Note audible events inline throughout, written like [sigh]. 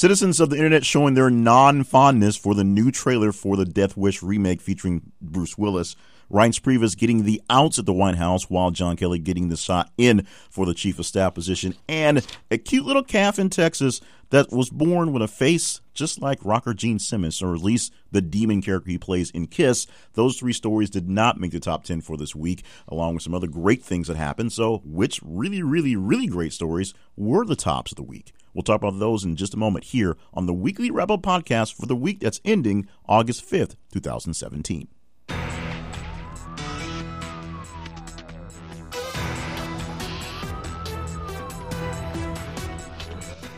Citizens of the internet showing their non fondness for the new trailer for the Death Wish remake featuring Bruce Willis. Reince Priebus getting the outs at the White House while John Kelly getting the shot in for the chief of staff position. And a cute little calf in Texas that was born with a face just like rocker Gene Simmons, or at least the demon character he plays in Kiss. Those three stories did not make the top 10 for this week, along with some other great things that happened. So, which really, really, really great stories were the tops of the week? We'll talk about those in just a moment here on the Weekly Wrap-Up podcast for the week that's ending August 5th, 2017.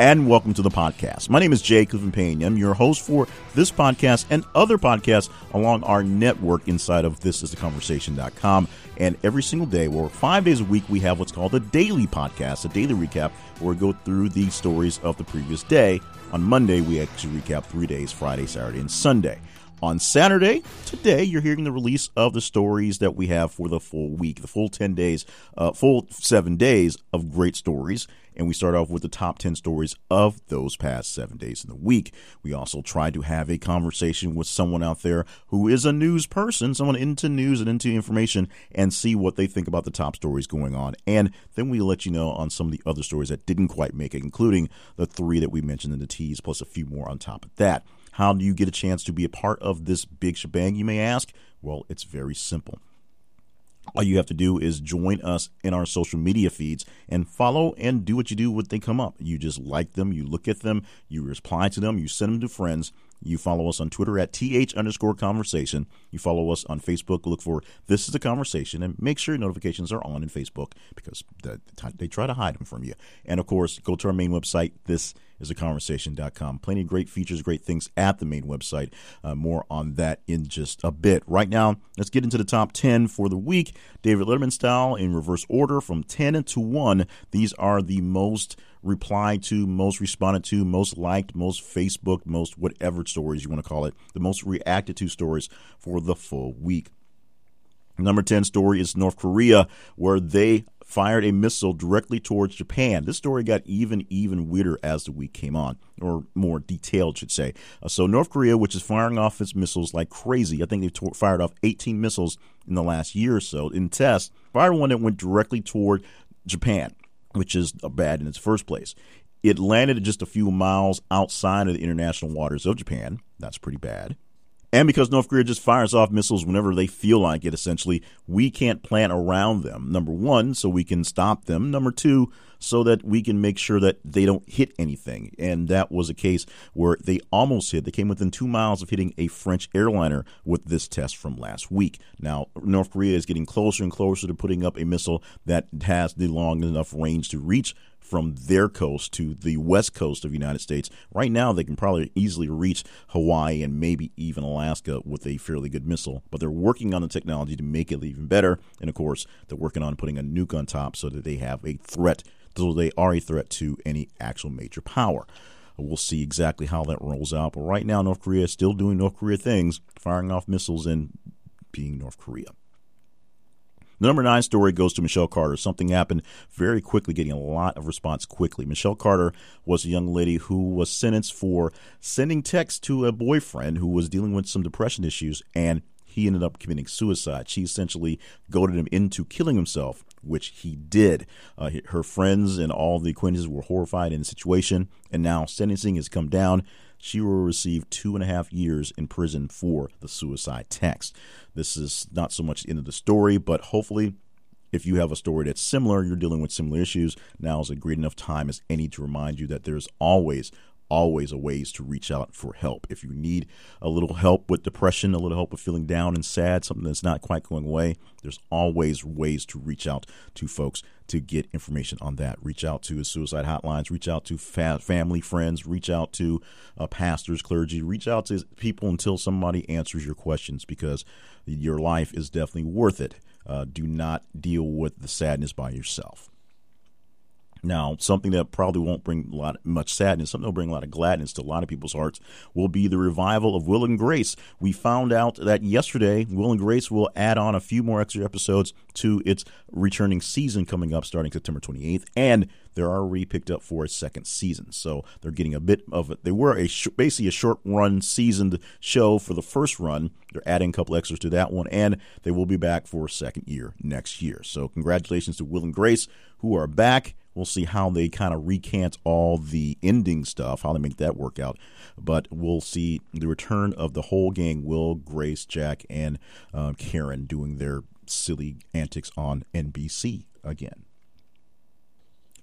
And welcome to the podcast. My name is Jay Clifton. I'm your host for this podcast and other podcasts along our network inside of thisistheconversation.com. And every single day, or five days a week, we have what's called a daily podcast, a daily recap, where we go through the stories of the previous day. On Monday, we actually recap three days Friday, Saturday, and Sunday. On Saturday, today, you're hearing the release of the stories that we have for the full week, the full 10 days, uh, full seven days of great stories. And we start off with the top 10 stories of those past seven days in the week. We also try to have a conversation with someone out there who is a news person, someone into news and into information, and see what they think about the top stories going on. And then we let you know on some of the other stories that didn't quite make it, including the three that we mentioned in the tease, plus a few more on top of that. How do you get a chance to be a part of this big shebang, you may ask? Well, it's very simple all you have to do is join us in our social media feeds and follow and do what you do when they come up. You just like them, you look at them, you reply to them, you send them to friends. You follow us on Twitter at th underscore conversation. You follow us on Facebook. Look for this is the conversation, and make sure notifications are on in Facebook because they try to hide them from you. And of course, go to our main website. This is a conversation.com. Plenty of great features, great things at the main website. Uh, more on that in just a bit. Right now, let's get into the top 10 for the week. David Letterman style in reverse order from 10 to 1. These are the most replied to, most responded to, most liked, most Facebook, most whatever stories you want to call it, the most reacted to stories for the full week. Number 10 story is North Korea, where they fired a missile directly towards Japan. This story got even, even weirder as the week came on, or more detailed, should say. Uh, so, North Korea, which is firing off its missiles like crazy, I think they've fired off 18 missiles in the last year or so in tests, fired one that went directly toward Japan, which is bad in its first place. It landed just a few miles outside of the international waters of Japan. That's pretty bad. And because North Korea just fires off missiles whenever they feel like it, essentially, we can't plan around them. Number one, so we can stop them. Number two, so that we can make sure that they don't hit anything. And that was a case where they almost hit. They came within two miles of hitting a French airliner with this test from last week. Now, North Korea is getting closer and closer to putting up a missile that has the long enough range to reach from their coast to the west coast of the United States. Right now, they can probably easily reach Hawaii and maybe even Alaska with a fairly good missile. But they're working on the technology to make it even better. And of course, they're working on putting a nuke on top so that they have a threat, so they are a threat to any actual major power. We'll see exactly how that rolls out. But right now, North Korea is still doing North Korea things, firing off missiles and being North Korea. The number nine story goes to Michelle Carter. Something happened very quickly, getting a lot of response quickly. Michelle Carter was a young lady who was sentenced for sending texts to a boyfriend who was dealing with some depression issues, and he ended up committing suicide. She essentially goaded him into killing himself, which he did. Uh, her friends and all the acquaintances were horrified in the situation, and now sentencing has come down she will receive two and a half years in prison for the suicide text. This is not so much the end of the story, but hopefully if you have a story that's similar, you're dealing with similar issues, now is a great enough time as any to remind you that there's always always a ways to reach out for help. If you need a little help with depression, a little help with feeling down and sad, something that's not quite going away, there's always ways to reach out to folks to get information on that. Reach out to suicide hotlines, reach out to fa- family, friends, reach out to uh, pastors, clergy, reach out to people until somebody answers your questions because your life is definitely worth it. Uh, do not deal with the sadness by yourself. Now, something that probably won't bring a lot much sadness, something that'll bring a lot of gladness to a lot of people's hearts, will be the revival of Will and Grace. We found out that yesterday, Will and Grace will add on a few more extra episodes to its returning season coming up starting September 28th, and they're already picked up for a second season. So they're getting a bit of it. They were a sh- basically a short run seasoned show for the first run. They're adding a couple extras to that one, and they will be back for a second year next year. So congratulations to Will and Grace who are back We'll see how they kind of recant all the ending stuff, how they make that work out. But we'll see the return of the whole gang Will, Grace, Jack, and uh, Karen doing their silly antics on NBC again.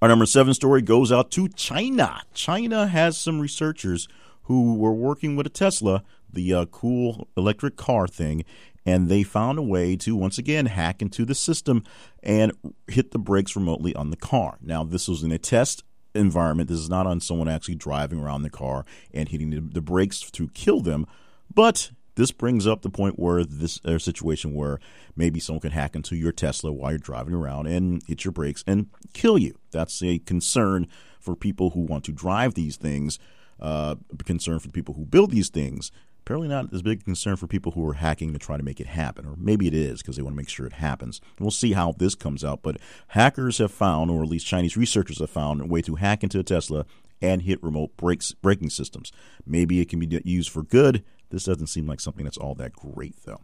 Our number seven story goes out to China. China has some researchers who were working with a Tesla, the uh, cool electric car thing, and they found a way to once again hack into the system and hit the brakes remotely on the car. Now, this was in a test environment. This is not on someone actually driving around the car and hitting the, the brakes to kill them, but this brings up the point where this a situation where maybe someone can hack into your Tesla while you're driving around and hit your brakes and kill you. That's a concern for people who want to drive these things. Uh, concern for the people who build these things apparently not as big a concern for people who are hacking to try to make it happen, or maybe it is because they want to make sure it happens. We'll see how this comes out, but hackers have found, or at least Chinese researchers have found, a way to hack into a Tesla and hit remote brakes braking systems. Maybe it can be used for good. This doesn't seem like something that's all that great, though.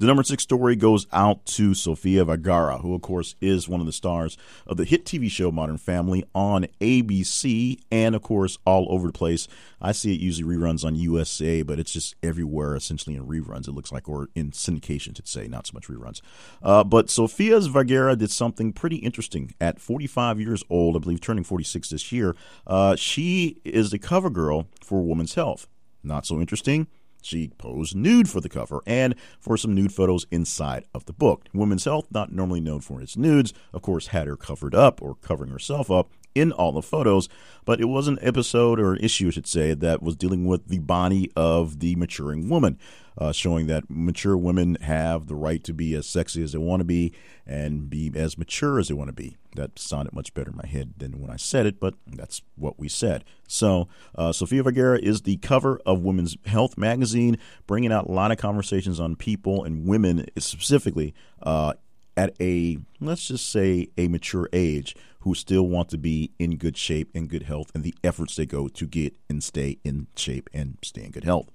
The number six story goes out to Sofia Vergara, who, of course, is one of the stars of the hit TV show Modern Family on ABC and, of course, all over the place. I see it usually reruns on USA, but it's just everywhere, essentially in reruns, it looks like, or in syndication, to say, not so much reruns. Uh, but Sofia Vergara did something pretty interesting. At 45 years old, I believe turning 46 this year, uh, she is the cover girl for Women's Health. Not so interesting she posed nude for the cover and for some nude photos inside of the book. Women's Health, not normally known for its nudes, of course, had her covered up or covering herself up in all the photos, but it was an episode or an issue, I should say, that was dealing with the body of the maturing woman uh, showing that mature women have the right to be as sexy as they want to be and be as mature as they want to be. That sounded much better in my head than when I said it, but that's what we said. So, uh, Sofia Vergara is the cover of Women's Health magazine, bringing out a lot of conversations on people and women specifically uh, at a, let's just say, a mature age who still want to be in good shape and good health and the efforts they go to get and stay in shape and stay in good health.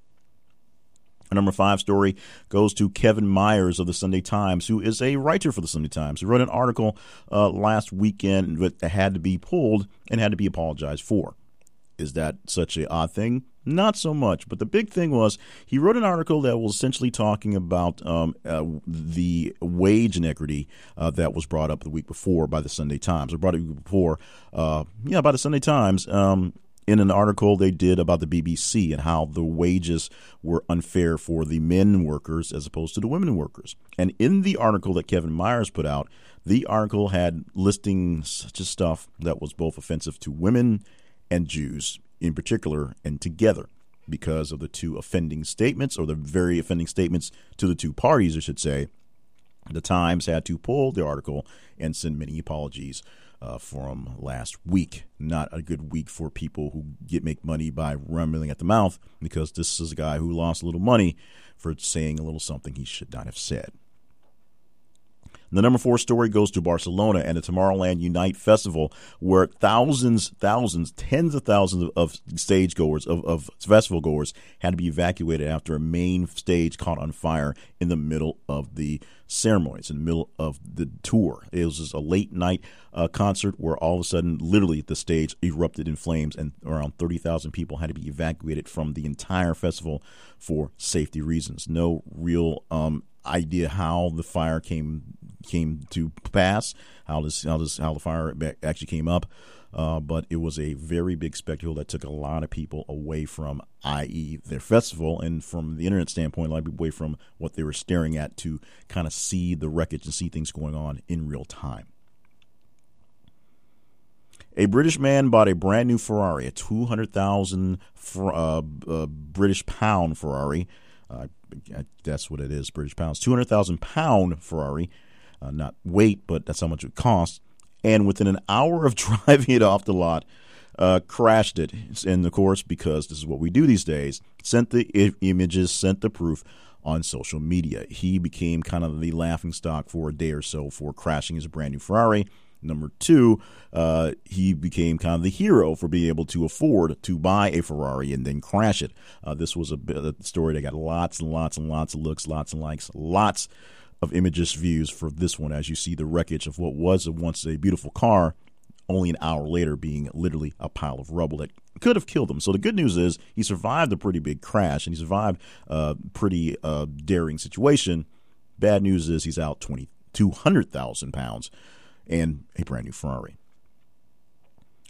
Our number five story goes to Kevin Myers of the Sunday Times, who is a writer for the Sunday Times. He wrote an article uh, last weekend that had to be pulled and had to be apologized for. Is that such an odd thing? Not so much. But the big thing was he wrote an article that was essentially talking about um, uh, the wage inequity uh, that was brought up the week before by the Sunday Times, or brought up before, uh, yeah, by the Sunday Times. Um, in an article they did about the BBC and how the wages were unfair for the men workers as opposed to the women workers. And in the article that Kevin Myers put out, the article had listing such a stuff that was both offensive to women and Jews in particular and together because of the two offending statements or the very offending statements to the two parties, I should say. The Times had to pull the article and send many apologies uh, from last week. Not a good week for people who get make money by rumbling at the mouth because this is a guy who lost a little money for saying a little something he should not have said. The number four story goes to Barcelona and the Tomorrowland Unite Festival, where thousands, thousands, tens of thousands of, of stage goers, of, of festival goers, had to be evacuated after a main stage caught on fire in the middle of the ceremonies, in the middle of the tour. It was just a late night uh, concert where all of a sudden, literally, the stage erupted in flames and around 30,000 people had to be evacuated from the entire festival for safety reasons. No real um, idea how the fire came came to pass, how this how this how the fire actually came up. Uh, but it was a very big spectacle that took a lot of people away from, i.e., their festival, and from the internet standpoint, a lot of people away from what they were staring at to kind of see the wreckage and see things going on in real time. A British man bought a brand new Ferrari, a 200,000 uh, uh, British pound Ferrari. Uh, that's what it is, British pounds. 200,000 pound Ferrari, uh, not weight, but that's how much it cost. and within an hour of [laughs] driving it off the lot, uh, crashed it. And of course, because this is what we do these days, sent the I- images, sent the proof on social media. He became kind of the laughing stock for a day or so for crashing his brand new Ferrari. Number two, uh, he became kind of the hero for being able to afford to buy a Ferrari and then crash it. Uh, this was a, a story that got lots and lots and lots of looks, lots and likes, lots of images views for this one as you see the wreckage of what was once a beautiful car only an hour later being literally a pile of rubble that could have killed him. So the good news is he survived a pretty big crash and he survived a pretty uh, daring situation. Bad news is he's out twenty two hundred thousand pounds and a brand new Ferrari.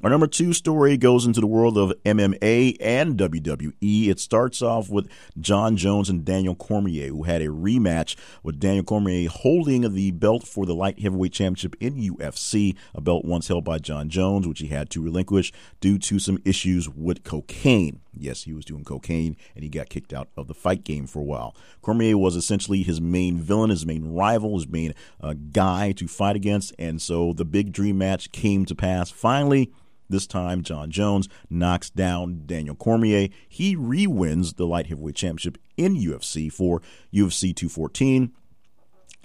Our number two story goes into the world of MMA and WWE. It starts off with Jon Jones and Daniel Cormier, who had a rematch with Daniel Cormier holding the belt for the light heavyweight championship in UFC, a belt once held by Jon Jones, which he had to relinquish due to some issues with cocaine. Yes, he was doing cocaine and he got kicked out of the fight game for a while. Cormier was essentially his main villain, his main rival, his main uh, guy to fight against, and so the big dream match came to pass. Finally, this time, Jon Jones knocks down Daniel Cormier. He re wins the light heavyweight championship in UFC for UFC 214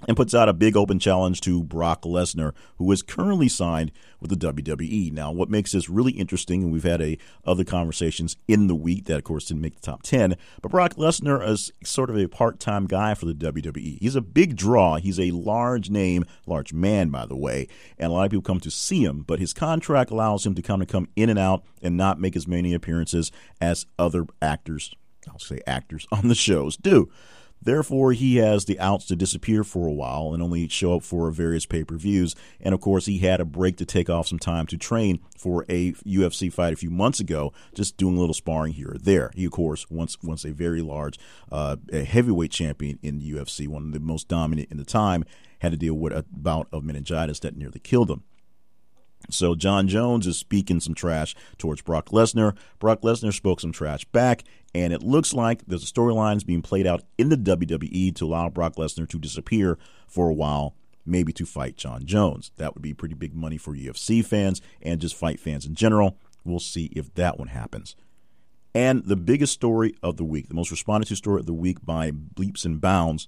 and puts out a big open challenge to Brock Lesnar, who is currently signed with the WWE. Now, what makes this really interesting, and we've had a other conversations in the week that, of course, didn't make the top ten, but Brock Lesnar is sort of a part-time guy for the WWE. He's a big draw. He's a large name, large man, by the way, and a lot of people come to see him. But his contract allows him to kind of come in and out and not make as many appearances as other actors. I'll say actors [laughs] on the shows do. Therefore, he has the outs to disappear for a while and only show up for various pay per views. And of course, he had a break to take off some time to train for a UFC fight a few months ago, just doing a little sparring here or there. He, of course, once once a very large, uh, a heavyweight champion in the UFC, one of the most dominant in the time, had to deal with a bout of meningitis that nearly killed him. So Jon Jones is speaking some trash towards Brock Lesnar. Brock Lesnar spoke some trash back, and it looks like there's a storyline being played out in the WWE to allow Brock Lesnar to disappear for a while, maybe to fight Jon Jones. That would be pretty big money for UFC fans and just fight fans in general. We'll see if that one happens. And the biggest story of the week, the most responded to story of the week by Bleeps and Bounds,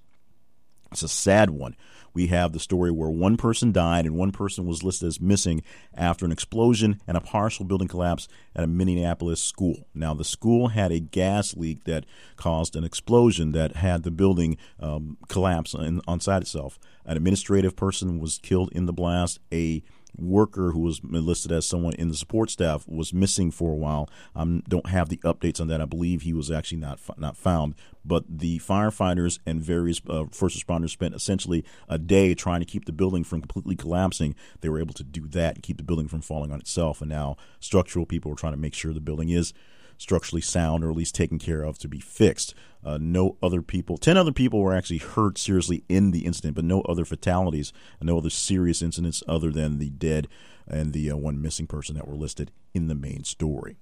it's a sad one we have the story where one person died and one person was listed as missing after an explosion and a partial building collapse at a Minneapolis school. Now, the school had a gas leak that caused an explosion that had the building um, collapse on, on side itself. An administrative person was killed in the blast. A worker who was listed as someone in the support staff was missing for a while. I don't have the updates on that. I believe he was actually not not found. But the firefighters and various uh, first responders spent essentially a day trying to keep the building from completely collapsing. They were able to do that and keep the building from falling on itself. And now structural people are trying to make sure the building is structurally sound or at least taken care of to be fixed. Uh, no other people, 10 other people were actually hurt seriously in the incident, but no other fatalities, no other serious incidents other than the dead and the uh, one missing person that were listed in the main story.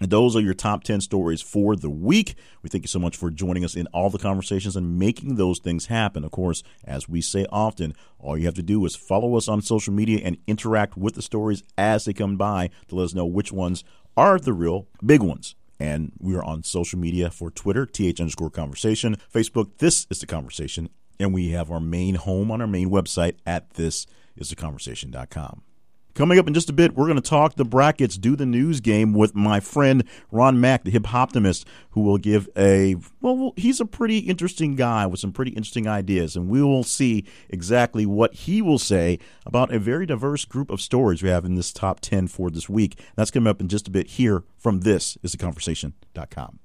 And those are your top 10 stories for the week. We thank you so much for joining us in all the conversations and making those things happen. Of course, as we say often, all you have to do is follow us on social media and interact with the stories as they come by to let us know which ones are the real big ones. And we are on social media for Twitter, TH underscore conversation, Facebook, this is the conversation. And we have our main home on our main website at thisistheconversation.com. Coming up in just a bit, we're going to talk the brackets, do the news game with my friend Ron Mack, the hip optimist, who will give a well, he's a pretty interesting guy with some pretty interesting ideas, and we will see exactly what he will say about a very diverse group of stories we have in this top 10 for this week. That's coming up in just a bit here from this is the conversation.com.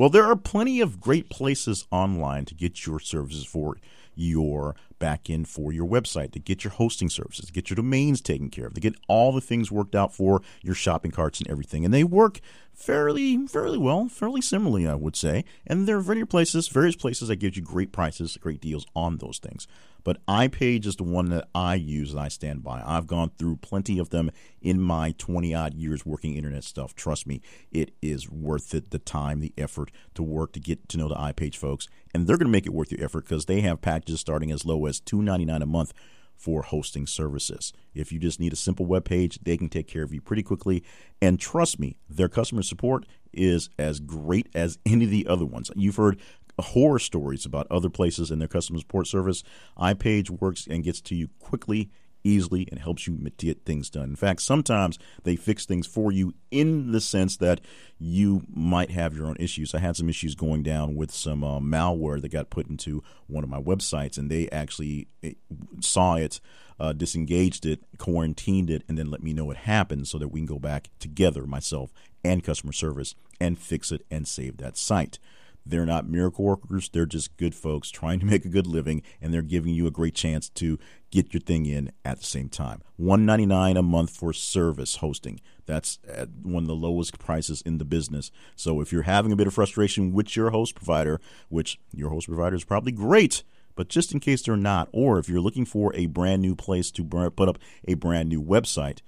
Well, there are plenty of great places online to get your services for your backend for your website, to get your hosting services, to get your domains taken care of, to get all the things worked out for your shopping carts and everything. And they work fairly, fairly well, fairly similarly, I would say. And there are various places, various places that give you great prices, great deals on those things. But iPage is the one that I use and I stand by. I've gone through plenty of them in my 20 odd years working internet stuff. Trust me, it is worth it the time, the effort to work to get to know the iPage folks. And they're going to make it worth your effort because they have packages starting as low as $2.99 a month for hosting services. If you just need a simple web page, they can take care of you pretty quickly. And trust me, their customer support is as great as any of the other ones. You've heard horror stories about other places and their customer support service. iPage works and gets to you quickly easily and helps you get things done. In fact, sometimes they fix things for you in the sense that you might have your own issues. I had some issues going down with some uh, malware that got put into one of my websites, and they actually eh, saw it, uh, disengaged it, quarantined it, and then let me know what happened so that we can go back together, myself and customer service, and fix it and save that site. They're not miracle workers. They're just good folks trying to make a good living, and they're giving you a great chance to get your thing in at the same time. One ninety nine a month for service hosting. That's one of the lowest prices in the business. So if you're having a bit of frustration with your host provider, which your host provider is probably great, but just in case they're not, or if you're looking for a brand new place to put up a brand new website,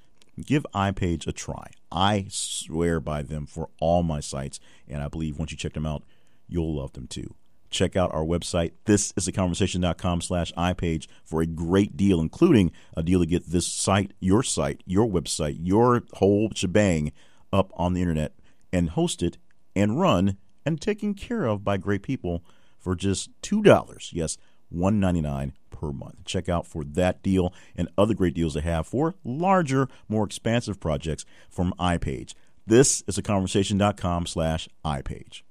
give iPage a try. I swear by them for all my sites, and I believe once you check them out, you'll love them too. Check out our website, thisisaconversation.com slash iPage for a great deal, including a deal to get this site, your site, your website, your whole shebang up on the internet and host it and run and taken care of by great people for just $2. Yes, 199 per month. Check out for that deal and other great deals they have for larger, more expansive projects from iPage. This is a conversation.com slash iPage.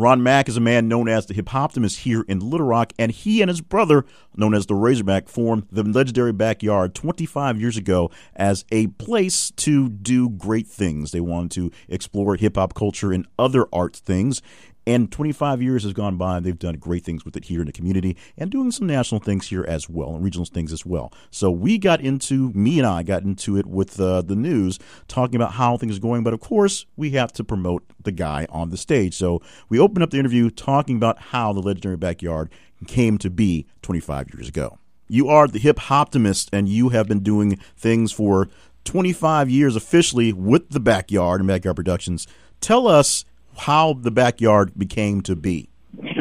Ron Mack is a man known as the Hip Optimist here in Little Rock, and he and his brother, known as the Razorback, formed the legendary Backyard 25 years ago as a place to do great things. They wanted to explore hip hop culture and other art things, and 25 years has gone by. They've done great things with it here in the community and doing some national things here as well and regional things as well. So we got into, me and I got into it with uh, the news, talking about how things are going. But of course, we have to promote the guy on the stage. So we opened up the interview talking about how the legendary backyard came to be 25 years ago. You are the hip optimist, and you have been doing things for 25 years officially with the backyard and backyard productions. Tell us how the backyard became to be?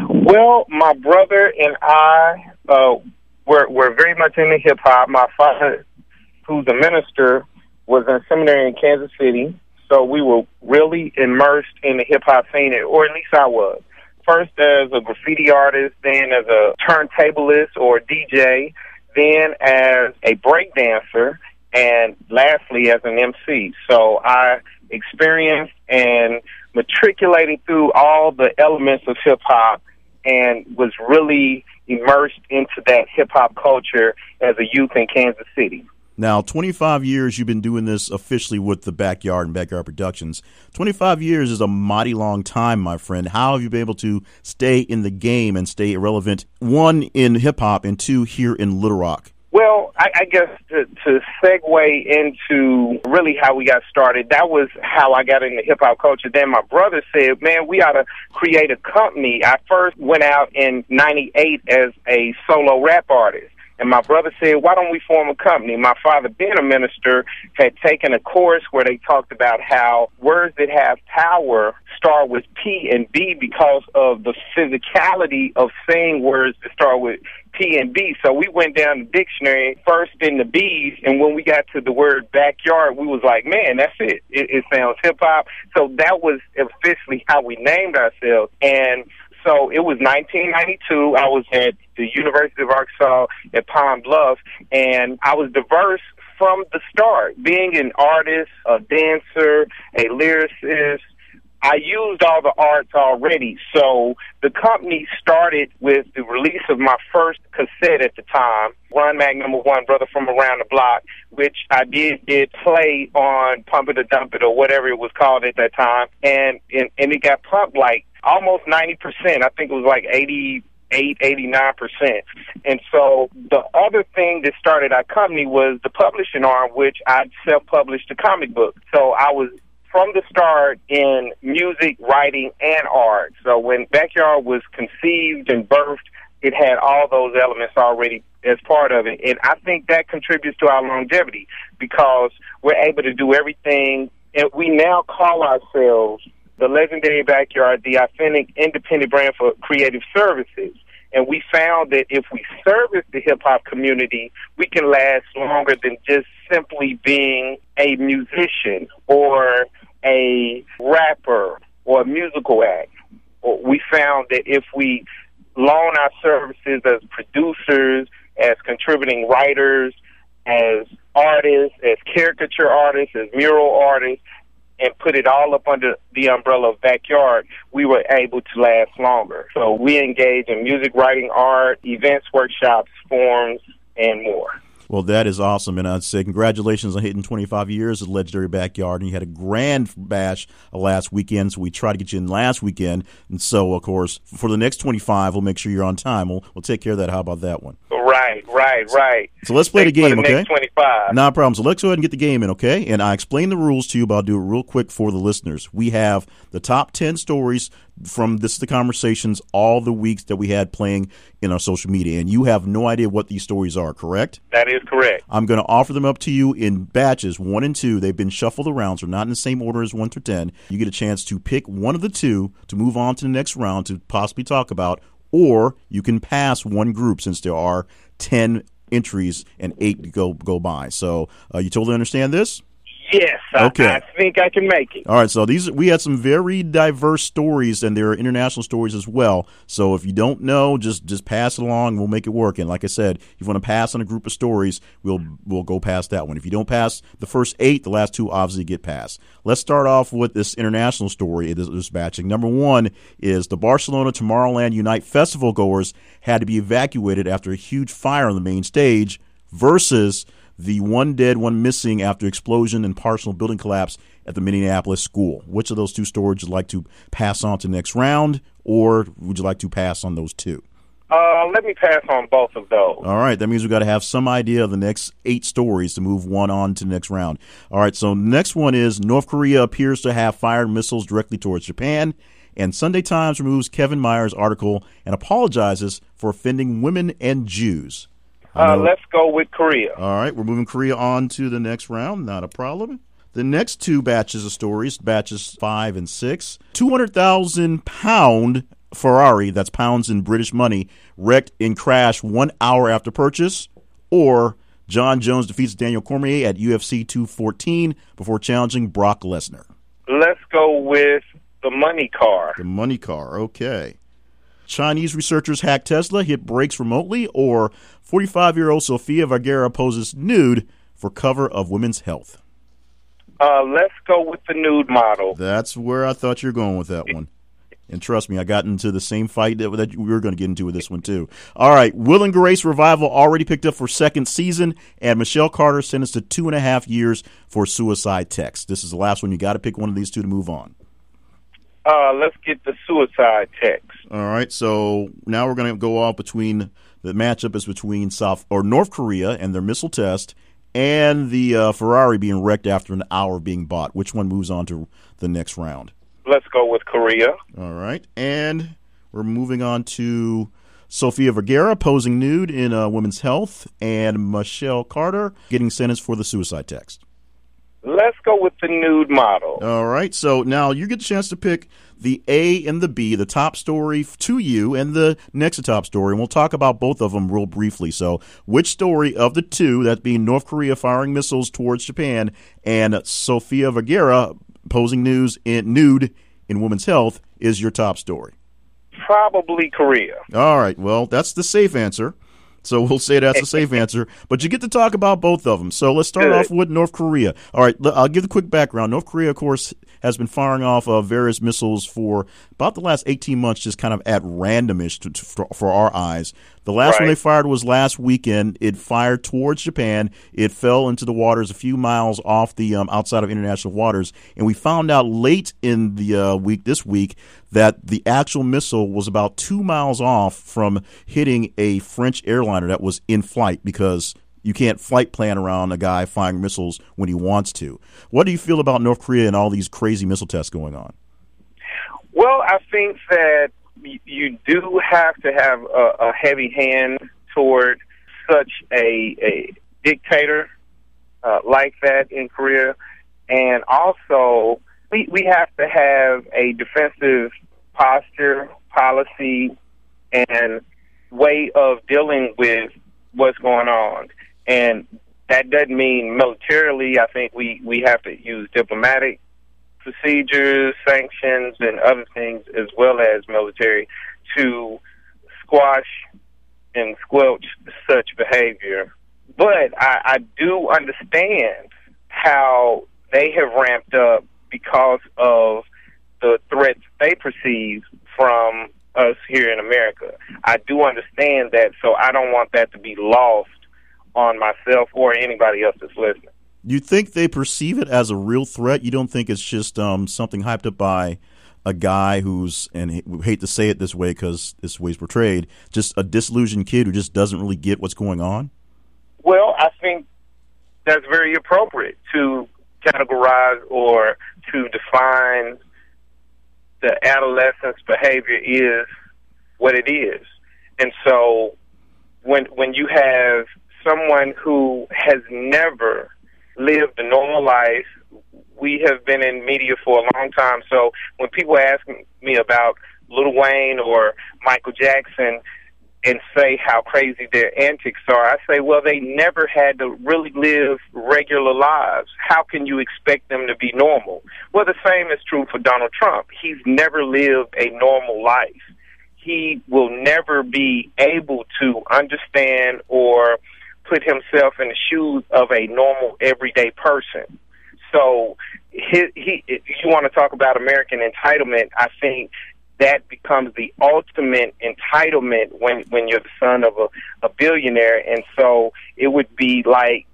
Well, my brother and I uh, were were very much into hip hop. My father, who's a minister, was in seminary in Kansas City, so we were really immersed in the hip hop scene, or at least I was. First as a graffiti artist, then as a turntablist or DJ, then as a break dancer, and lastly as an MC. So I experienced and matriculating through all the elements of hip hop and was really immersed into that hip hop culture as a youth in Kansas City. Now, 25 years you've been doing this officially with the Backyard and Backyard Productions. 25 years is a mighty long time, my friend. How have you been able to stay in the game and stay relevant, one, in hip hop, and two, here in Little Rock? Well, I, I guess to, to segue into really how we got started, that was how I got into hip hop culture. Then my brother said, "Man, we ought to create a company." I first went out in '98 as a solo rap artist. And my brother said, why don't we form a company? My father, being a minister, had taken a course where they talked about how words that have power start with P and B because of the physicality of saying words that start with P and B. So we went down the dictionary first in the B's, and when we got to the word backyard, we was like, man, that's it. It, it sounds hip hop. So that was officially how we named ourselves. And so it was 1992. I was at the University of Arkansas at Pine Bluff, and I was diverse from the start, being an artist, a dancer, a lyricist, I used all the arts already. So the company started with the release of my first cassette at the time, Ron Mack number one, Brother from Around the Block, which I did did play on Pump It or Dump It or whatever it was called at that time. And and, and it got pumped like almost ninety percent. I think it was like eighty eight, eighty nine percent. And so the other thing that started our company was the publishing arm, which I self published a comic book. So I was from the start in music, writing, and art. So when Backyard was conceived and birthed, it had all those elements already as part of it. And I think that contributes to our longevity because we're able to do everything. And we now call ourselves the legendary backyard, the authentic independent brand for creative services. And we found that if we service the hip hop community, we can last longer than just simply being a musician or a rapper or a musical act. We found that if we loan our services as producers, as contributing writers, as artists, as caricature artists, as mural artists, and put it all up under the umbrella of backyard, we were able to last longer. So we engage in music, writing, art, events, workshops, forums, and more. Well, that is awesome. And I'd say congratulations on hitting 25 years at Legendary Backyard. And you had a grand bash last weekend, so we tried to get you in last weekend. And so, of course, for the next 25, we'll make sure you're on time. We'll, we'll take care of that. How about that one? Right, right, right. So let's play Thanks the game, for the okay? Next 25. No problem. So let's go ahead and get the game in, okay? And I explained the rules to you, but I'll do it real quick for the listeners. We have the top 10 stories from This is the Conversations all the weeks that we had playing in our social media. And you have no idea what these stories are, correct? That is correct. I'm going to offer them up to you in batches, one and two. They've been shuffled around, so not in the same order as one through 10. You get a chance to pick one of the two to move on to the next round to possibly talk about, or you can pass one group since there are 10 entries and eight to go go by. So uh, you totally understand this? Yes, I, Okay. I think I can make it. All right, so these we had some very diverse stories, and there are international stories as well. So if you don't know, just just pass it along. We'll make it work. And like I said, if you want to pass on a group of stories, we'll we'll go past that one. If you don't pass the first eight, the last two obviously get passed. Let's start off with this international story. This, this batching. Number one is the Barcelona Tomorrowland Unite festival goers had to be evacuated after a huge fire on the main stage. Versus the one dead, one missing after explosion and partial building collapse at the Minneapolis school. Which of those two stories would you like to pass on to the next round, or would you like to pass on those two? Uh, let me pass on both of those. All right, that means we've got to have some idea of the next eight stories to move one on to the next round. All right, so next one is North Korea appears to have fired missiles directly towards Japan, and Sunday Times removes Kevin Meyer's article and apologizes for offending women and Jews. Uh, let's go with Korea. All right, we're moving Korea on to the next round. Not a problem. The next two batches of stories, batches five and six, 200,000 pound Ferrari, that's pounds in British money, wrecked in crash one hour after purchase, or Jon Jones defeats Daniel Cormier at UFC 214 before challenging Brock Lesnar. Let's go with the money car. The money car, okay. Chinese researchers hack Tesla, hit brakes remotely, or 45 year old Sofia Vergara poses nude for cover of Women's Health. Uh, let's go with the nude model. That's where I thought you were going with that one. And trust me, I got into the same fight that, that we were going to get into with this one too. All right, Will and Grace revival already picked up for second season, and Michelle Carter sentenced to two and a half years for suicide text. This is the last one. You got to pick one of these two to move on. Uh, let's get the suicide text. All right, so now we're going to go off between the matchup is between South or North Korea and their missile test, and the uh, Ferrari being wrecked after an hour of being bought. Which one moves on to the next round? Let's go with Korea. All right, and we're moving on to Sofia Vergara posing nude in uh, Women's Health, and Michelle Carter getting sentenced for the suicide text. Let's go with the nude model. All right, so now you get a chance to pick the A and the B, the top story to you, and the next to top story, and we'll talk about both of them real briefly. So, which story of the two, that being North Korea firing missiles towards Japan and Sofia Vergara posing news in nude in Women's Health, is your top story? Probably Korea. All right. Well, that's the safe answer. So we'll say that's a [laughs] safe answer. But you get to talk about both of them. So let's start Good. off with North Korea. All right, I'll give the quick background. North Korea, of course, has been firing off uh, various missiles for about the last 18 months, just kind of at randomish to, to, for, for our eyes. The last one they fired was last weekend. It fired towards Japan. It fell into the waters a few miles off the um, outside of international waters, and we found out late in the uh, week this week that the actual missile was about two miles off from hitting a French airliner that was in flight because you can't flight plan around a guy firing missiles when he wants to. What do you feel about North Korea and all these crazy missile tests going on? Well, I think that you do have to have a, a heavy hand toward such a, a dictator uh, like that in Korea, and also we we have to have a defensive posture, policy, and way of dealing with what's going on. And that doesn't mean militarily. I think we we have to use diplomatic procedures, sanctions, and other things as well as military to squash and squelch such behavior. But I, I do understand how they have ramped up because of the threats they perceive from us here in America. I do understand that, so I don't want that to be lost on myself or anybody else that's listening. You think they perceive it as a real threat? You don't think it's just um, something hyped up by a guy who's, and we hate to say it this way because this way he's portrayed, just a disillusioned kid who just doesn't really get what's going on? Well, I think that's very appropriate to categorize or to define the adolescent's behavior is what it is. And so when when you have someone who has never lived a normal life, we have been in media for a long time. So when people ask me about Lil Wayne or Michael Jackson, and say how crazy their antics are. I say, well, they never had to really live regular lives. How can you expect them to be normal? Well, the same is true for Donald Trump. He's never lived a normal life. He will never be able to understand or put himself in the shoes of a normal, everyday person. So, he, he, you want to talk about American entitlement? I think that becomes the ultimate entitlement when when you're the son of a, a billionaire and so it would be like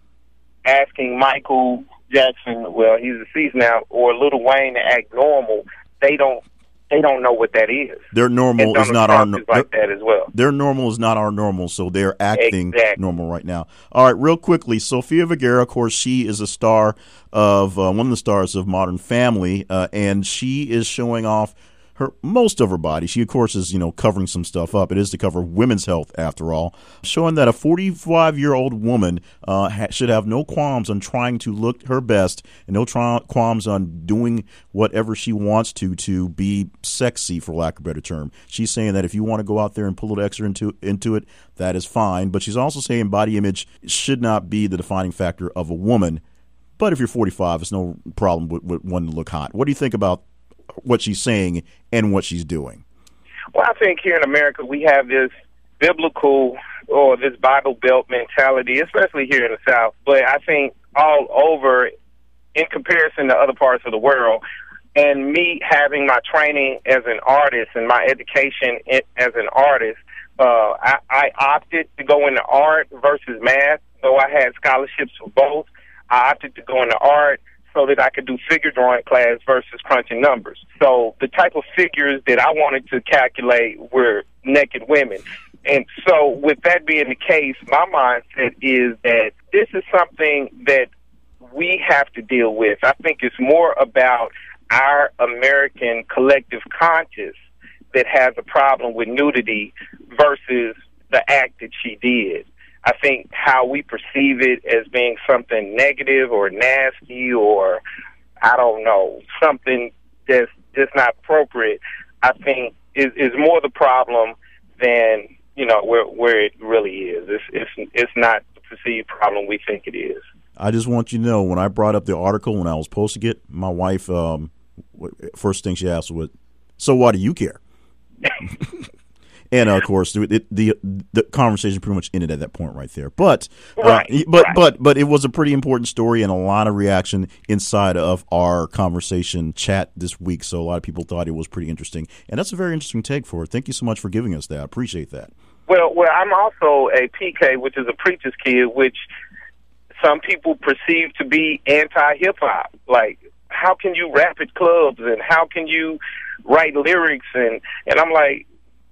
asking Michael Jackson, well, he's deceased now, or Little Wayne to act normal. They don't they don't know what that is. Their normal is not our normal. like that as well. Their normal is not our normal, so they're acting exactly. normal right now. All right, real quickly, Sofia Vergara, of course, she is a star of uh, one of the stars of Modern Family, uh, and she is showing off her most of her body. She of course is you know covering some stuff up. It is to cover women's health after all, showing that a 45 year old woman uh, ha- should have no qualms on trying to look her best and no qualms on doing whatever she wants to to be sexy, for lack of a better term. She's saying that if you want to go out there and pull a little extra into into it, that is fine. But she's also saying body image should not be the defining factor of a woman. But if you're 45, it's no problem with, with wanting to look hot. What do you think about what she's saying and what she's doing? Well, I think here in America we have this biblical or this Bible Belt mentality, especially here in the South. But I think all over, in comparison to other parts of the world, and me having my training as an artist and my education as an artist, uh, I, I opted to go into art versus math. Though I had scholarships for both, I opted to go into art so that I could do figure drawing class versus crunching numbers. So the type of figures that I wanted to calculate were naked women. And so with that being the case, my mindset is that this is something that we have to deal with. I think it's more about our American collective conscience that has a problem with nudity versus the act that she did. I think how we perceive it as being something negative or nasty or I don't know something that's just not appropriate. I think is is more the problem than you know where where it really is. It's it's it's not the perceived problem we think it is. I just want you to know when I brought up the article when I was posting it, my wife um, first thing she asked was, "So why do you care?" [laughs] and uh, of course the, the, the conversation pretty much ended at that point right there. But uh, right, but right. but but it was a pretty important story and a lot of reaction inside of our conversation chat this week. So a lot of people thought it was pretty interesting, and that's a very interesting take for it. Thank you so much for giving us that. I appreciate that. Well, well, I'm also a PK, which is a preacher's kid, which some people perceive to be anti hip hop. Like, how can you rap at clubs and how can you write lyrics and and I'm like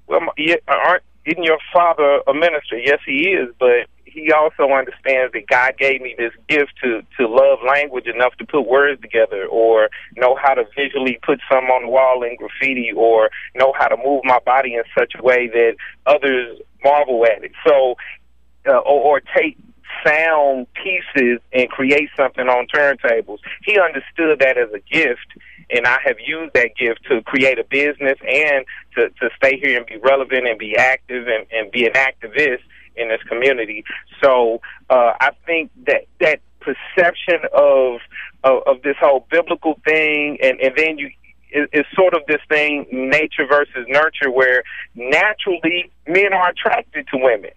well, yeah, aren't isn't your father a minister? Yes, he is, but he also understands that God gave me this gift to to love language enough to put words together, or know how to visually put some on the wall in graffiti, or know how to move my body in such a way that others marvel at it. So, uh, or, or take sound pieces and create something on turntables. He understood that as a gift, and I have used that gift to create a business and to, to stay here and be relevant and be active and, and be an activist in this community. So uh, I think that that perception of, of of this whole biblical thing, and and then you is, sort of this thing nature versus nurture, where naturally men are attracted to women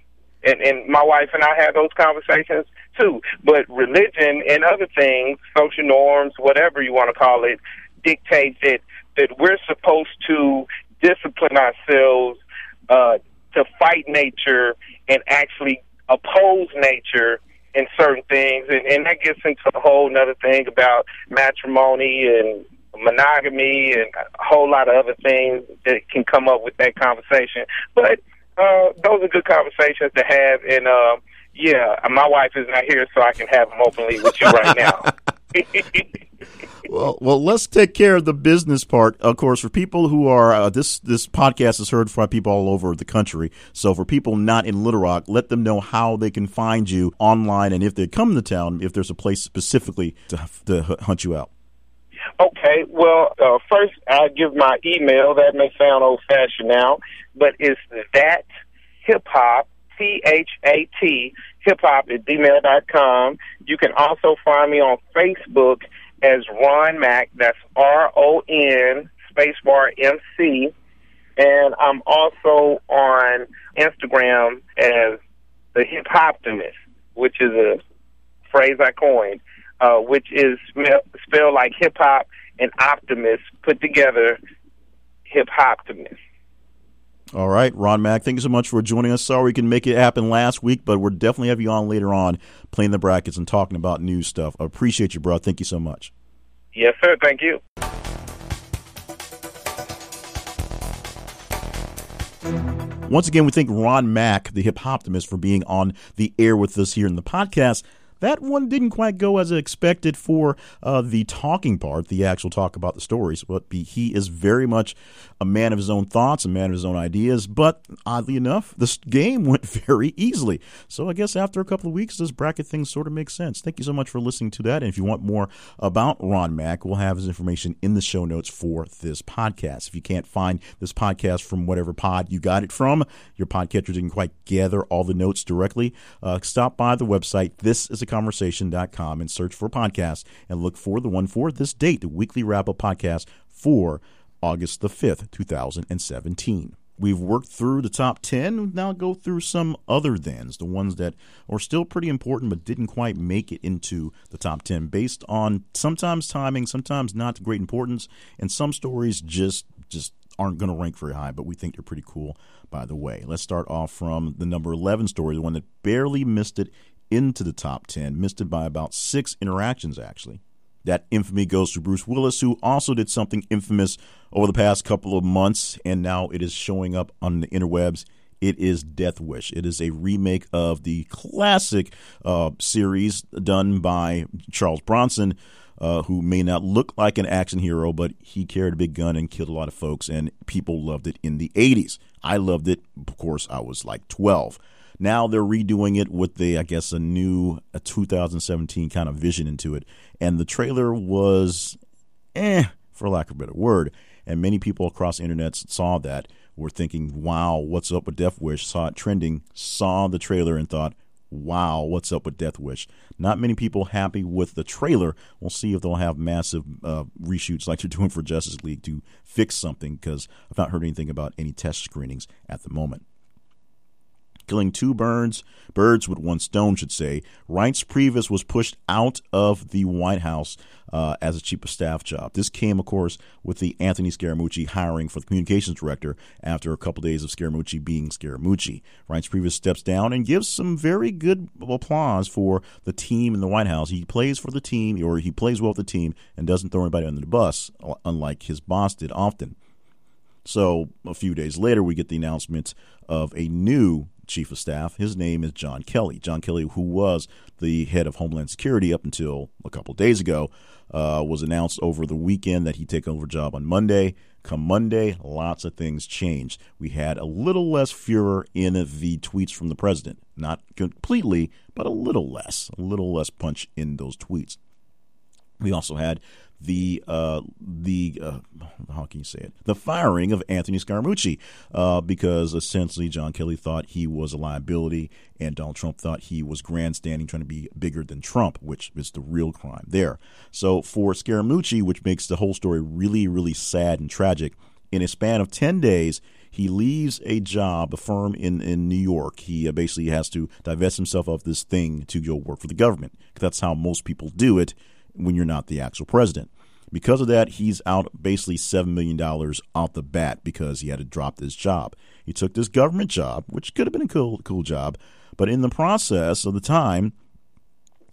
and, and my wife and I have those conversations too. But religion and other things, social norms, whatever you want to call it, dictate that that we're supposed to discipline ourselves uh, to fight nature and actually oppose nature in certain things, and, and that gets into a whole other thing about matrimony and monogamy and a whole lot of other things that can come up with that conversation. But uh, those are good conversations to have, and uh, yeah, my wife is not here, so I can have them openly with you right now. [laughs] well, well, let's take care of the business part. Of course, for people who are uh, this this podcast is heard by people all over the country. So for people not in Little Rock, let them know how they can find you online, and if they come to town, if there's a place specifically to, to hunt you out. Okay, well, uh, first I'll give my email. That may sound old fashioned now, but it's that hip hop, T H A T, hip hop at com. You can also find me on Facebook as Ron Mack. That's R O N spacebar M C. And I'm also on Instagram as the Hip Hoptimist, which is a phrase I coined uh, which is spelled like hip hop and optimist put together, hip hoptimist. All right, Ron Mack, thank you so much for joining us. Sorry we couldn't make it happen last week, but we'll definitely have you on later on playing the brackets and talking about new stuff. I appreciate you, bro. Thank you so much. Yes, sir. Thank you. Once again, we thank Ron Mack, the hip optimist, for being on the air with us here in the podcast. That one didn't quite go as expected for uh, the talking part, the actual talk about the stories. But he is very much a man of his own thoughts, a man of his own ideas. But oddly enough, this game [laughs] went very easily. So I guess after a couple of weeks, this bracket thing sort of makes sense. Thank you so much for listening to that. And if you want more about Ron Mack, we'll have his information in the show notes for this podcast. If you can't find this podcast from whatever pod you got it from, your podcatcher didn't quite gather all the notes directly, uh, stop by the website. This is a conversation.com and search for podcasts and look for the one for this date, the weekly wrap up podcast for August the 5th, 2017. We've worked through the top 10. Now go through some other thens, the ones that are still pretty important but didn't quite make it into the top 10 based on sometimes timing, sometimes not great importance, and some stories just just aren't going to rank very high, but we think they're pretty cool by the way. Let's start off from the number 11 story, the one that barely missed it into the top 10, missed it by about six interactions, actually. That infamy goes to Bruce Willis, who also did something infamous over the past couple of months, and now it is showing up on the interwebs. It is Death Wish. It is a remake of the classic uh, series done by Charles Bronson, uh, who may not look like an action hero, but he carried a big gun and killed a lot of folks, and people loved it in the 80s. I loved it. Of course, I was like 12. Now they're redoing it with the, I guess, a new a 2017 kind of vision into it. And the trailer was, eh, for lack of a better word. And many people across the internet saw that, were thinking, wow, what's up with Death Wish? Saw it trending, saw the trailer, and thought, wow, what's up with Death Wish? Not many people happy with the trailer. We'll see if they'll have massive uh, reshoots like they're [laughs] doing for Justice League to fix something because I've not heard anything about any test screenings at the moment killing two birds, birds with one stone, should say. Reince Priebus was pushed out of the White House uh, as a chief of staff job. This came, of course, with the Anthony Scaramucci hiring for the communications director after a couple days of Scaramucci being Scaramucci. Reince Priebus steps down and gives some very good applause for the team in the White House. He plays for the team, or he plays well with the team, and doesn't throw anybody under the bus, unlike his boss did often. So a few days later, we get the announcement of a new chief of staff. His name is John Kelly. John Kelly, who was the head of Homeland Security up until a couple days ago, uh, was announced over the weekend that he'd take over job on Monday. Come Monday, lots of things changed. We had a little less furor in the tweets from the president. Not completely, but a little less. A little less punch in those tweets. We also had the uh, the uh, how can you say it the firing of Anthony Scaramucci uh, because essentially John Kelly thought he was a liability and Donald Trump thought he was grandstanding trying to be bigger than Trump which is the real crime there so for Scaramucci which makes the whole story really really sad and tragic in a span of 10 days he leaves a job, a firm in, in New York. He uh, basically has to divest himself of this thing to go work for the government. That's how most people do it when you're not the actual president. Because of that, he's out basically $7 million off the bat because he had to drop this job. He took this government job, which could have been a cool, cool job, but in the process of the time,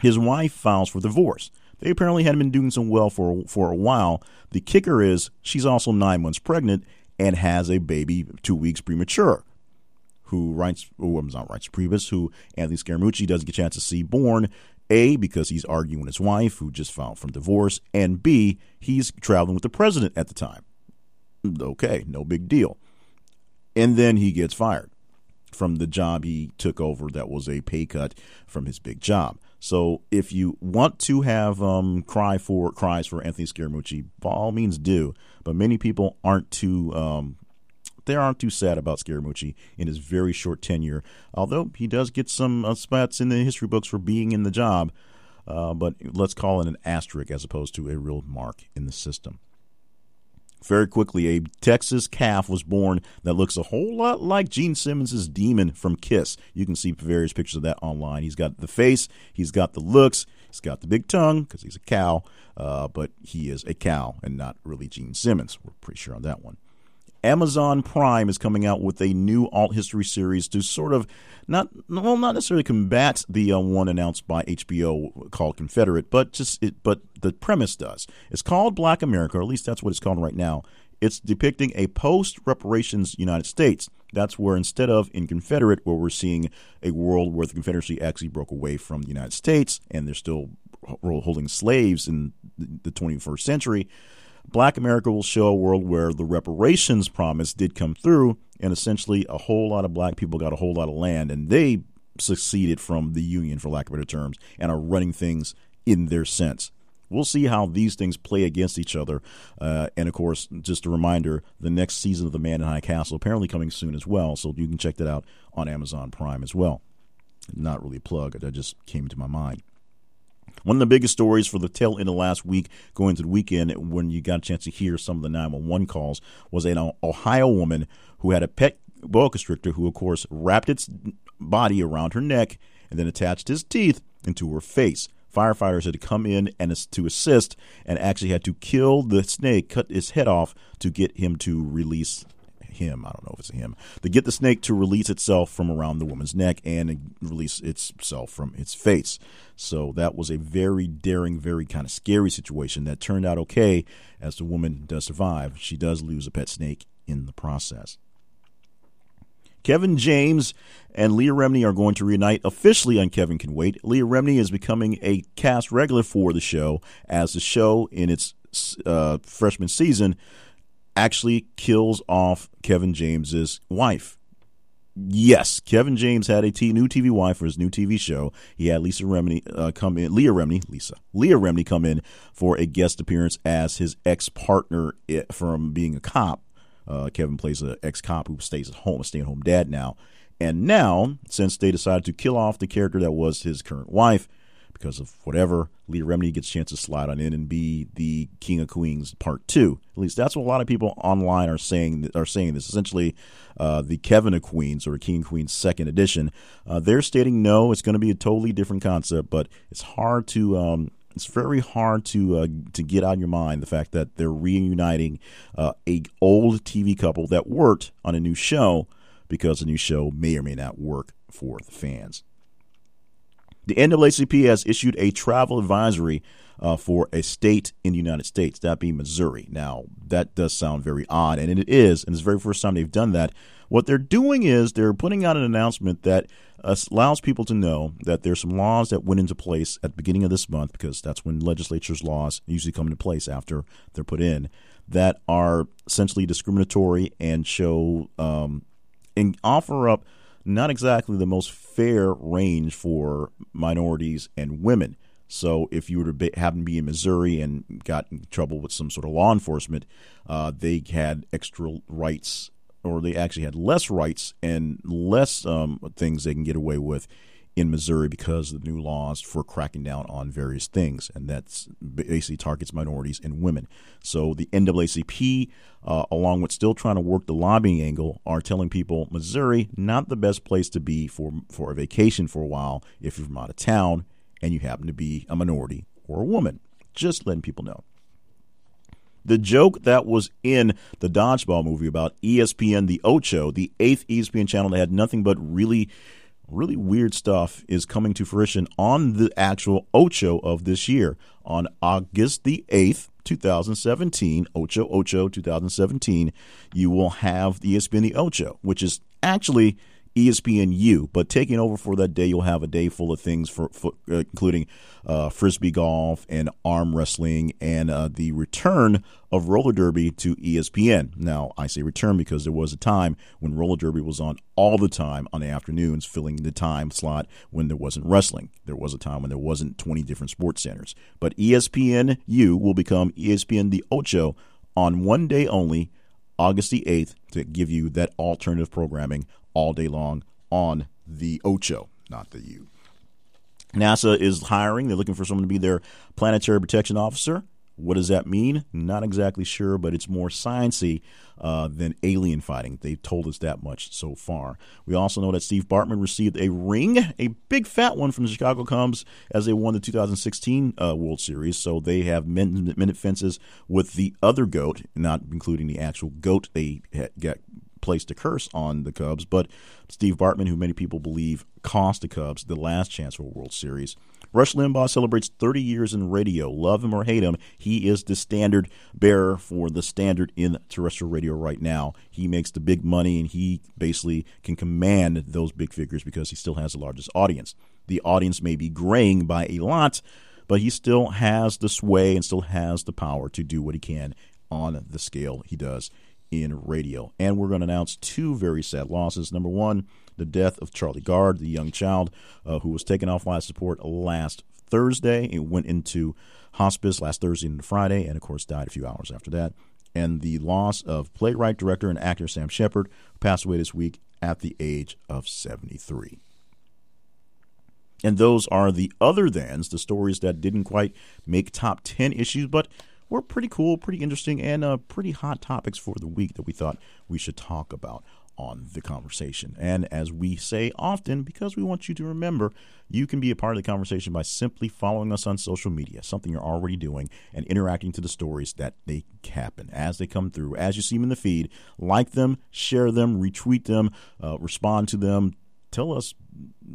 his wife files for divorce. They apparently hadn't been doing so well for, for a while. The kicker is she's also nine months pregnant and has a baby two weeks premature who Reince, oh, I'm not Reince Priebus, who Anthony Scaramucci doesn't get a chance to see born a, because he's arguing his wife, who just filed for divorce, and B, he's traveling with the president at the time. Okay, no big deal. And then he gets fired from the job he took over that was a pay cut from his big job. So if you want to have um, cry for cries for Anthony Scaramucci, by all means do. But many people aren't too um, they aren't too sad about Scaramucci in his very short tenure, although he does get some uh, spots in the history books for being in the job. Uh, but let's call it an asterisk as opposed to a real mark in the system. Very quickly, a Texas calf was born that looks a whole lot like Gene Simmons' demon from Kiss. You can see various pictures of that online. He's got the face, he's got the looks, he's got the big tongue because he's a cow, uh, but he is a cow and not really Gene Simmons. We're pretty sure on that one. Amazon Prime is coming out with a new alt history series to sort of not well not necessarily combat the uh, one announced by HBO called Confederate, but just it, but the premise does. It's called Black America, or at least that's what it's called right now. It's depicting a post reparations United States. That's where instead of in Confederate, where we're seeing a world where the Confederacy actually broke away from the United States and they're still holding slaves in the 21st century Black America will show a world where the reparations promise did come through, and essentially a whole lot of black people got a whole lot of land, and they succeeded from the Union, for lack of better terms, and are running things in their sense. We'll see how these things play against each other. Uh, and of course, just a reminder the next season of The Man in High Castle apparently coming soon as well. So you can check that out on Amazon Prime as well. Not really a plug, that just came to my mind. One of the biggest stories for the tail end of last week, going to the weekend, when you got a chance to hear some of the 911 calls, was an Ohio woman who had a pet boa constrictor who, of course, wrapped its body around her neck and then attached his teeth into her face. Firefighters had to come in and to assist and actually had to kill the snake, cut his head off to get him to release him. I don't know if it's him. To get the snake to release itself from around the woman's neck and release itself from its face. So that was a very daring, very kind of scary situation that turned out okay as the woman does survive. She does lose a pet snake in the process. Kevin James and Leah Remini are going to reunite officially on Kevin Can Wait. Leah Remini is becoming a cast regular for the show as the show in its uh, freshman season actually kills off Kevin James's wife. Yes, Kevin James had a t- new TV wife for his new TV show. He had Lisa Remini uh, come in, Leah Remini, Lisa, Leah Remini come in for a guest appearance as his ex partner eh, from being a cop. Uh, Kevin plays an ex cop who stays at home, a stay at home dad now. And now, since they decided to kill off the character that was his current wife, because of whatever, Leah Remini gets a chance to slide on in and be the King of Queens Part Two. At least that's what a lot of people online are saying. Are saying this essentially uh, the Kevin of Queens or King of Queens Second Edition. Uh, they're stating no, it's going to be a totally different concept, but it's hard to. Um, it's very hard to uh, to get out of your mind the fact that they're reuniting uh, a old TV couple that worked on a new show because a new show may or may not work for the fans. The NAACP has issued a travel advisory uh, for a state in the United States, that being Missouri. Now, that does sound very odd, and it is, and it's the very first time they've done that. What they're doing is they're putting out an announcement that allows people to know that there's some laws that went into place at the beginning of this month, because that's when legislature's laws usually come into place after they're put in, that are essentially discriminatory and show um, and offer up not exactly the most fair range for minorities and women. So if you were to be, happen to be in Missouri and got in trouble with some sort of law enforcement, uh, they had extra rights, or they actually had less rights and less um, things they can get away with in Missouri because of the new laws for cracking down on various things, and that's basically targets minorities and women. So the NAACP, uh, along with still trying to work the lobbying angle, are telling people Missouri not the best place to be for for a vacation for a while if you're from out of town and you happen to be a minority or a woman. Just letting people know. The joke that was in the Dodgeball movie about ESPN, the Ocho, the eighth ESPN channel that had nothing but really really weird stuff is coming to fruition on the actual Ocho of this year on August the 8th, 2017, Ocho Ocho 2017. You will have the ESPN the Ocho, which is actually ESPNU. But taking over for that day, you'll have a day full of things, for, for uh, including uh, frisbee golf and arm wrestling, and uh, the return of roller derby to ESPN. Now, I say return because there was a time when roller derby was on all the time on the afternoons, filling the time slot when there wasn't wrestling. There was a time when there wasn't 20 different sports centers. But ESPNU will become ESPN the Ocho on one day only. August the 8th to give you that alternative programming all day long on the Ocho, not the U. NASA is hiring. They're looking for someone to be their planetary protection officer. What does that mean? Not exactly sure, but it's more sciency uh, than alien fighting. They've told us that much so far. We also know that Steve Bartman received a ring, a big fat one from the Chicago Cubs as they won the 2016 uh, World Series. So they have minute fences with the other goat, not including the actual goat they got placed a curse on the Cubs, but Steve Bartman, who many people believe cost the Cubs the last chance for a World Series. Rush Limbaugh celebrates 30 years in radio. Love him or hate him, he is the standard bearer for the standard in terrestrial radio right now. He makes the big money and he basically can command those big figures because he still has the largest audience. The audience may be graying by a lot, but he still has the sway and still has the power to do what he can on the scale he does in radio. And we're going to announce two very sad losses. Number one, the death of Charlie Gard, the young child uh, who was taken off life support last Thursday. It went into hospice last Thursday and Friday, and of course died a few hours after that. And the loss of playwright, director, and actor Sam Shepard, who passed away this week at the age of 73. And those are the other thans, the stories that didn't quite make top 10 issues, but were pretty cool, pretty interesting, and uh, pretty hot topics for the week that we thought we should talk about on the conversation. And as we say often, because we want you to remember, you can be a part of the conversation by simply following us on social media, something you're already doing, and interacting to the stories that they happen as they come through, as you see them in the feed. Like them, share them, retweet them, uh, respond to them. Tell us,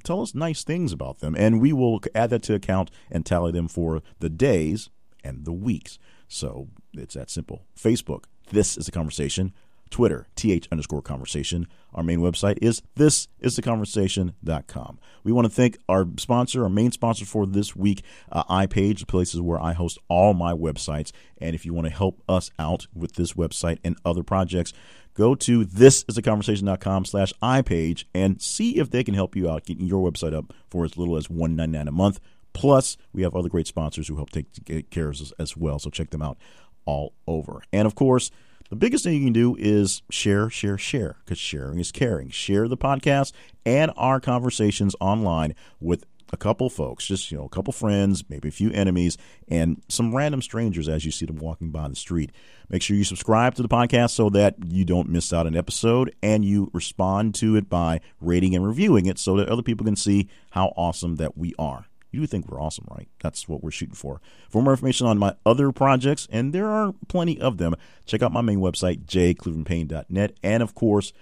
tell us nice things about them, and we will add that to account and tally them for the days and the weeks. So it's that simple. Facebook, this is the conversation. Twitter, th underscore conversation. Our main website is thisistheconversation.com. We want to thank our sponsor, our main sponsor for this week, uh, iPage, the places where I host all my websites. And if you want to help us out with this website and other projects, go to thisistheconversation.com slash iPage and see if they can help you out getting your website up for as little as $1.99 a month. Plus, we have other great sponsors who help take care of us as well. So check them out all over. And of course, the biggest thing you can do is share, share, share, because sharing is caring. Share the podcast and our conversations online with a couple folks, just you know, a couple friends, maybe a few enemies, and some random strangers as you see them walking by the street. Make sure you subscribe to the podcast so that you don't miss out an episode, and you respond to it by rating and reviewing it so that other people can see how awesome that we are. You do think we're awesome, right? That's what we're shooting for. For more information on my other projects, and there are plenty of them, check out my main website, jclevelandpayne.net. And of course,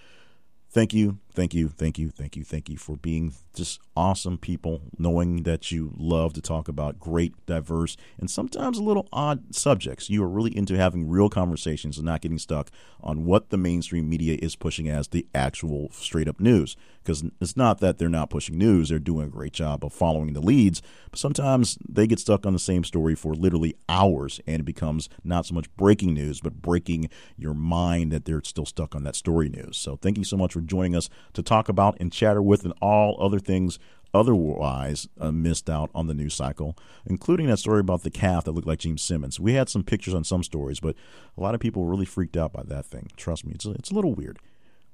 thank you, thank you, thank you, thank you, thank you for being just awesome people, knowing that you love to talk about great, diverse, and sometimes a little odd subjects. You are really into having real conversations and not getting stuck on what the mainstream media is pushing as the actual straight up news. Because it's not that they're not pushing news, they're doing a great job of following the leads, but sometimes they get stuck on the same story for literally hours and it becomes not so much breaking news, but breaking your mind that they're still stuck on that story news. So thank you so much for joining us to talk about and chatter with and all other things otherwise uh, missed out on the news cycle, including that story about the calf that looked like Gene Simmons. We had some pictures on some stories, but a lot of people really freaked out by that thing. Trust me, it's a, it's a little weird.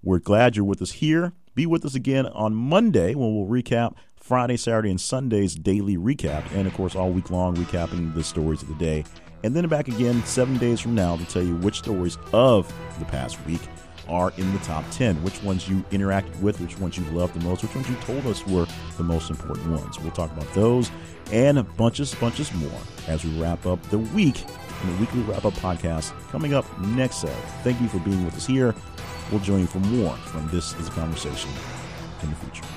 We're glad you're with us here. Be with us again on Monday when we'll recap Friday, Saturday, and Sunday's daily recap, and of course, all week long recapping the stories of the day. And then back again seven days from now to tell you which stories of the past week are in the top 10. Which ones you interacted with, which ones you loved the most, which ones you told us were the most important ones. We'll talk about those and a bunches, bunches more as we wrap up the week in the weekly wrap up podcast coming up next Saturday. Thank you for being with us here. We'll join you for more when this is a conversation in the future.